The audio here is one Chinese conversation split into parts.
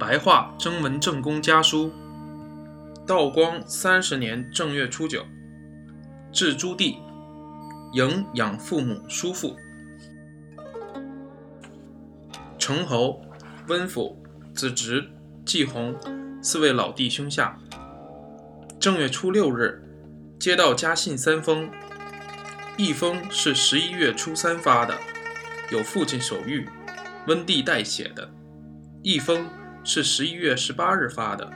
白话征文正公家书。道光三十年正月初九，至朱棣，迎养父母叔父。成侯、温府、子侄、季弘四位老弟兄下。正月初六日，接到家信三封，一封是十一月初三发的，有父亲手谕，温帝代写的；一封是十一月十八日发的，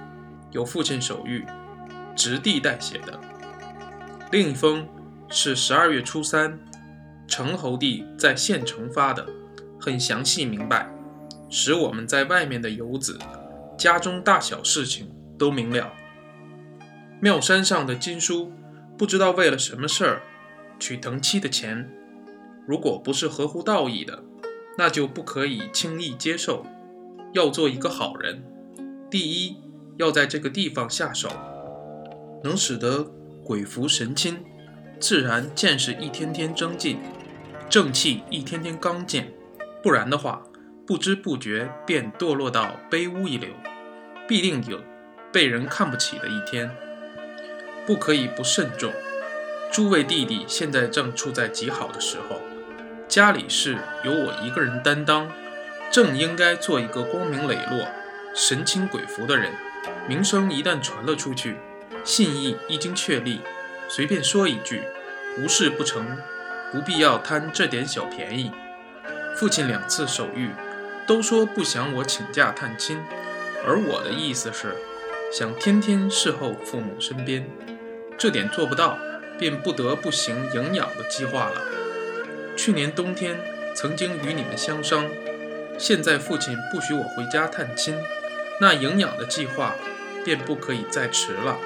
有父亲手谕，侄弟代写的；另一封是十二月初三，成侯帝在县城发的，很详细明白。使我们在外面的游子，家中大小事情都明了。庙山上的金书，不知道为了什么事儿取藤七的钱，如果不是合乎道义的，那就不可以轻易接受。要做一个好人，第一要在这个地方下手，能使得鬼符神亲，自然见识一天天增进，正气一天天刚健。不然的话。不知不觉便堕落到卑污一流，必定有被人看不起的一天。不可以不慎重。诸位弟弟现在正处在极好的时候，家里事由我一个人担当，正应该做一个光明磊落、神清鬼服的人。名声一旦传了出去，信义一经确立，随便说一句，无事不成，不必要贪这点小便宜。父亲两次手谕。都说不想我请假探亲，而我的意思是，想天天侍候父母身边，这点做不到，便不得不行营养的计划了。去年冬天曾经与你们相商，现在父亲不许我回家探亲，那营养的计划便不可以再迟了。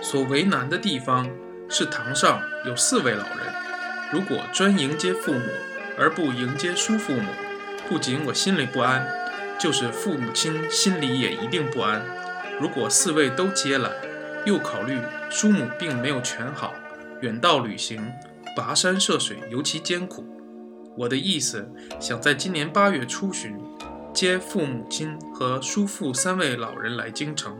所为难的地方是堂上有四位老人，如果专迎接父母而不迎接叔父母。不仅我心里不安，就是父母亲心里也一定不安。如果四位都接来，又考虑叔母并没有全好，远道旅行，跋山涉水尤其艰苦。我的意思，想在今年八月初旬接父母亲和叔父三位老人来京城，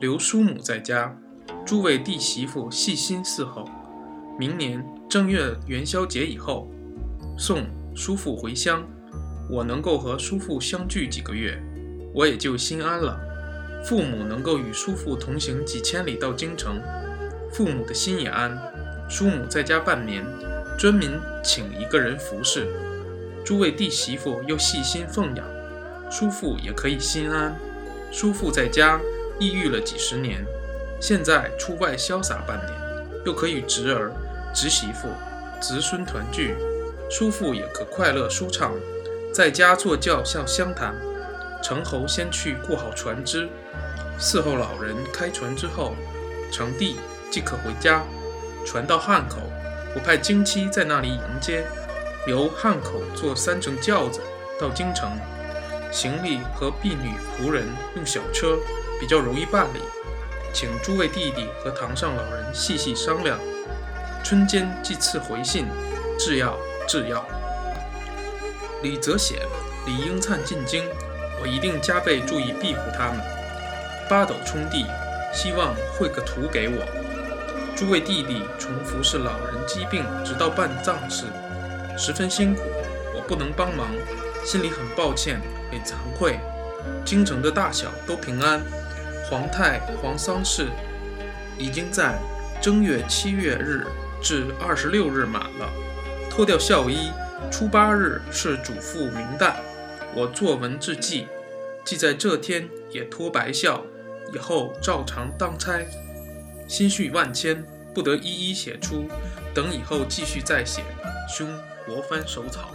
留叔母在家，诸位弟媳妇细心伺候。明年正月元宵节以后，送叔父回乡。我能够和叔父相聚几个月，我也就心安了。父母能够与叔父同行几千里到京城，父母的心也安。叔母在家半年，专门请一个人服侍，诸位弟媳妇又细心奉养，叔父也可以心安。叔父在家抑郁了几十年，现在出外潇洒半年，又可与侄儿、侄媳妇、侄孙团聚，叔父也可快乐舒畅。在家坐轿向相谈，成侯先去雇好船只，伺候老人开船之后，成帝即可回家。船到汉口，我派京妻在那里迎接，由汉口坐三乘轿子到京城。行李和婢女仆人用小车，比较容易办理。请诸位弟弟和堂上老人细细商量。春间即赐回信，制药制药。李泽显、李英灿进京，我一定加倍注意庇护他们。八斗冲地希望绘个图给我。诸位弟弟从服侍老人疾病，直到办葬事，十分辛苦，我不能帮忙，心里很抱歉，很惭愧。京城的大小都平安，皇太皇丧事已经在正月七月日至二十六日满了，脱掉孝衣。初八日是主父明旦，我作文致祭，既在这天也脱白孝，以后照常当差。心绪万千，不得一一写出，等以后继续再写。兄，国藩手草。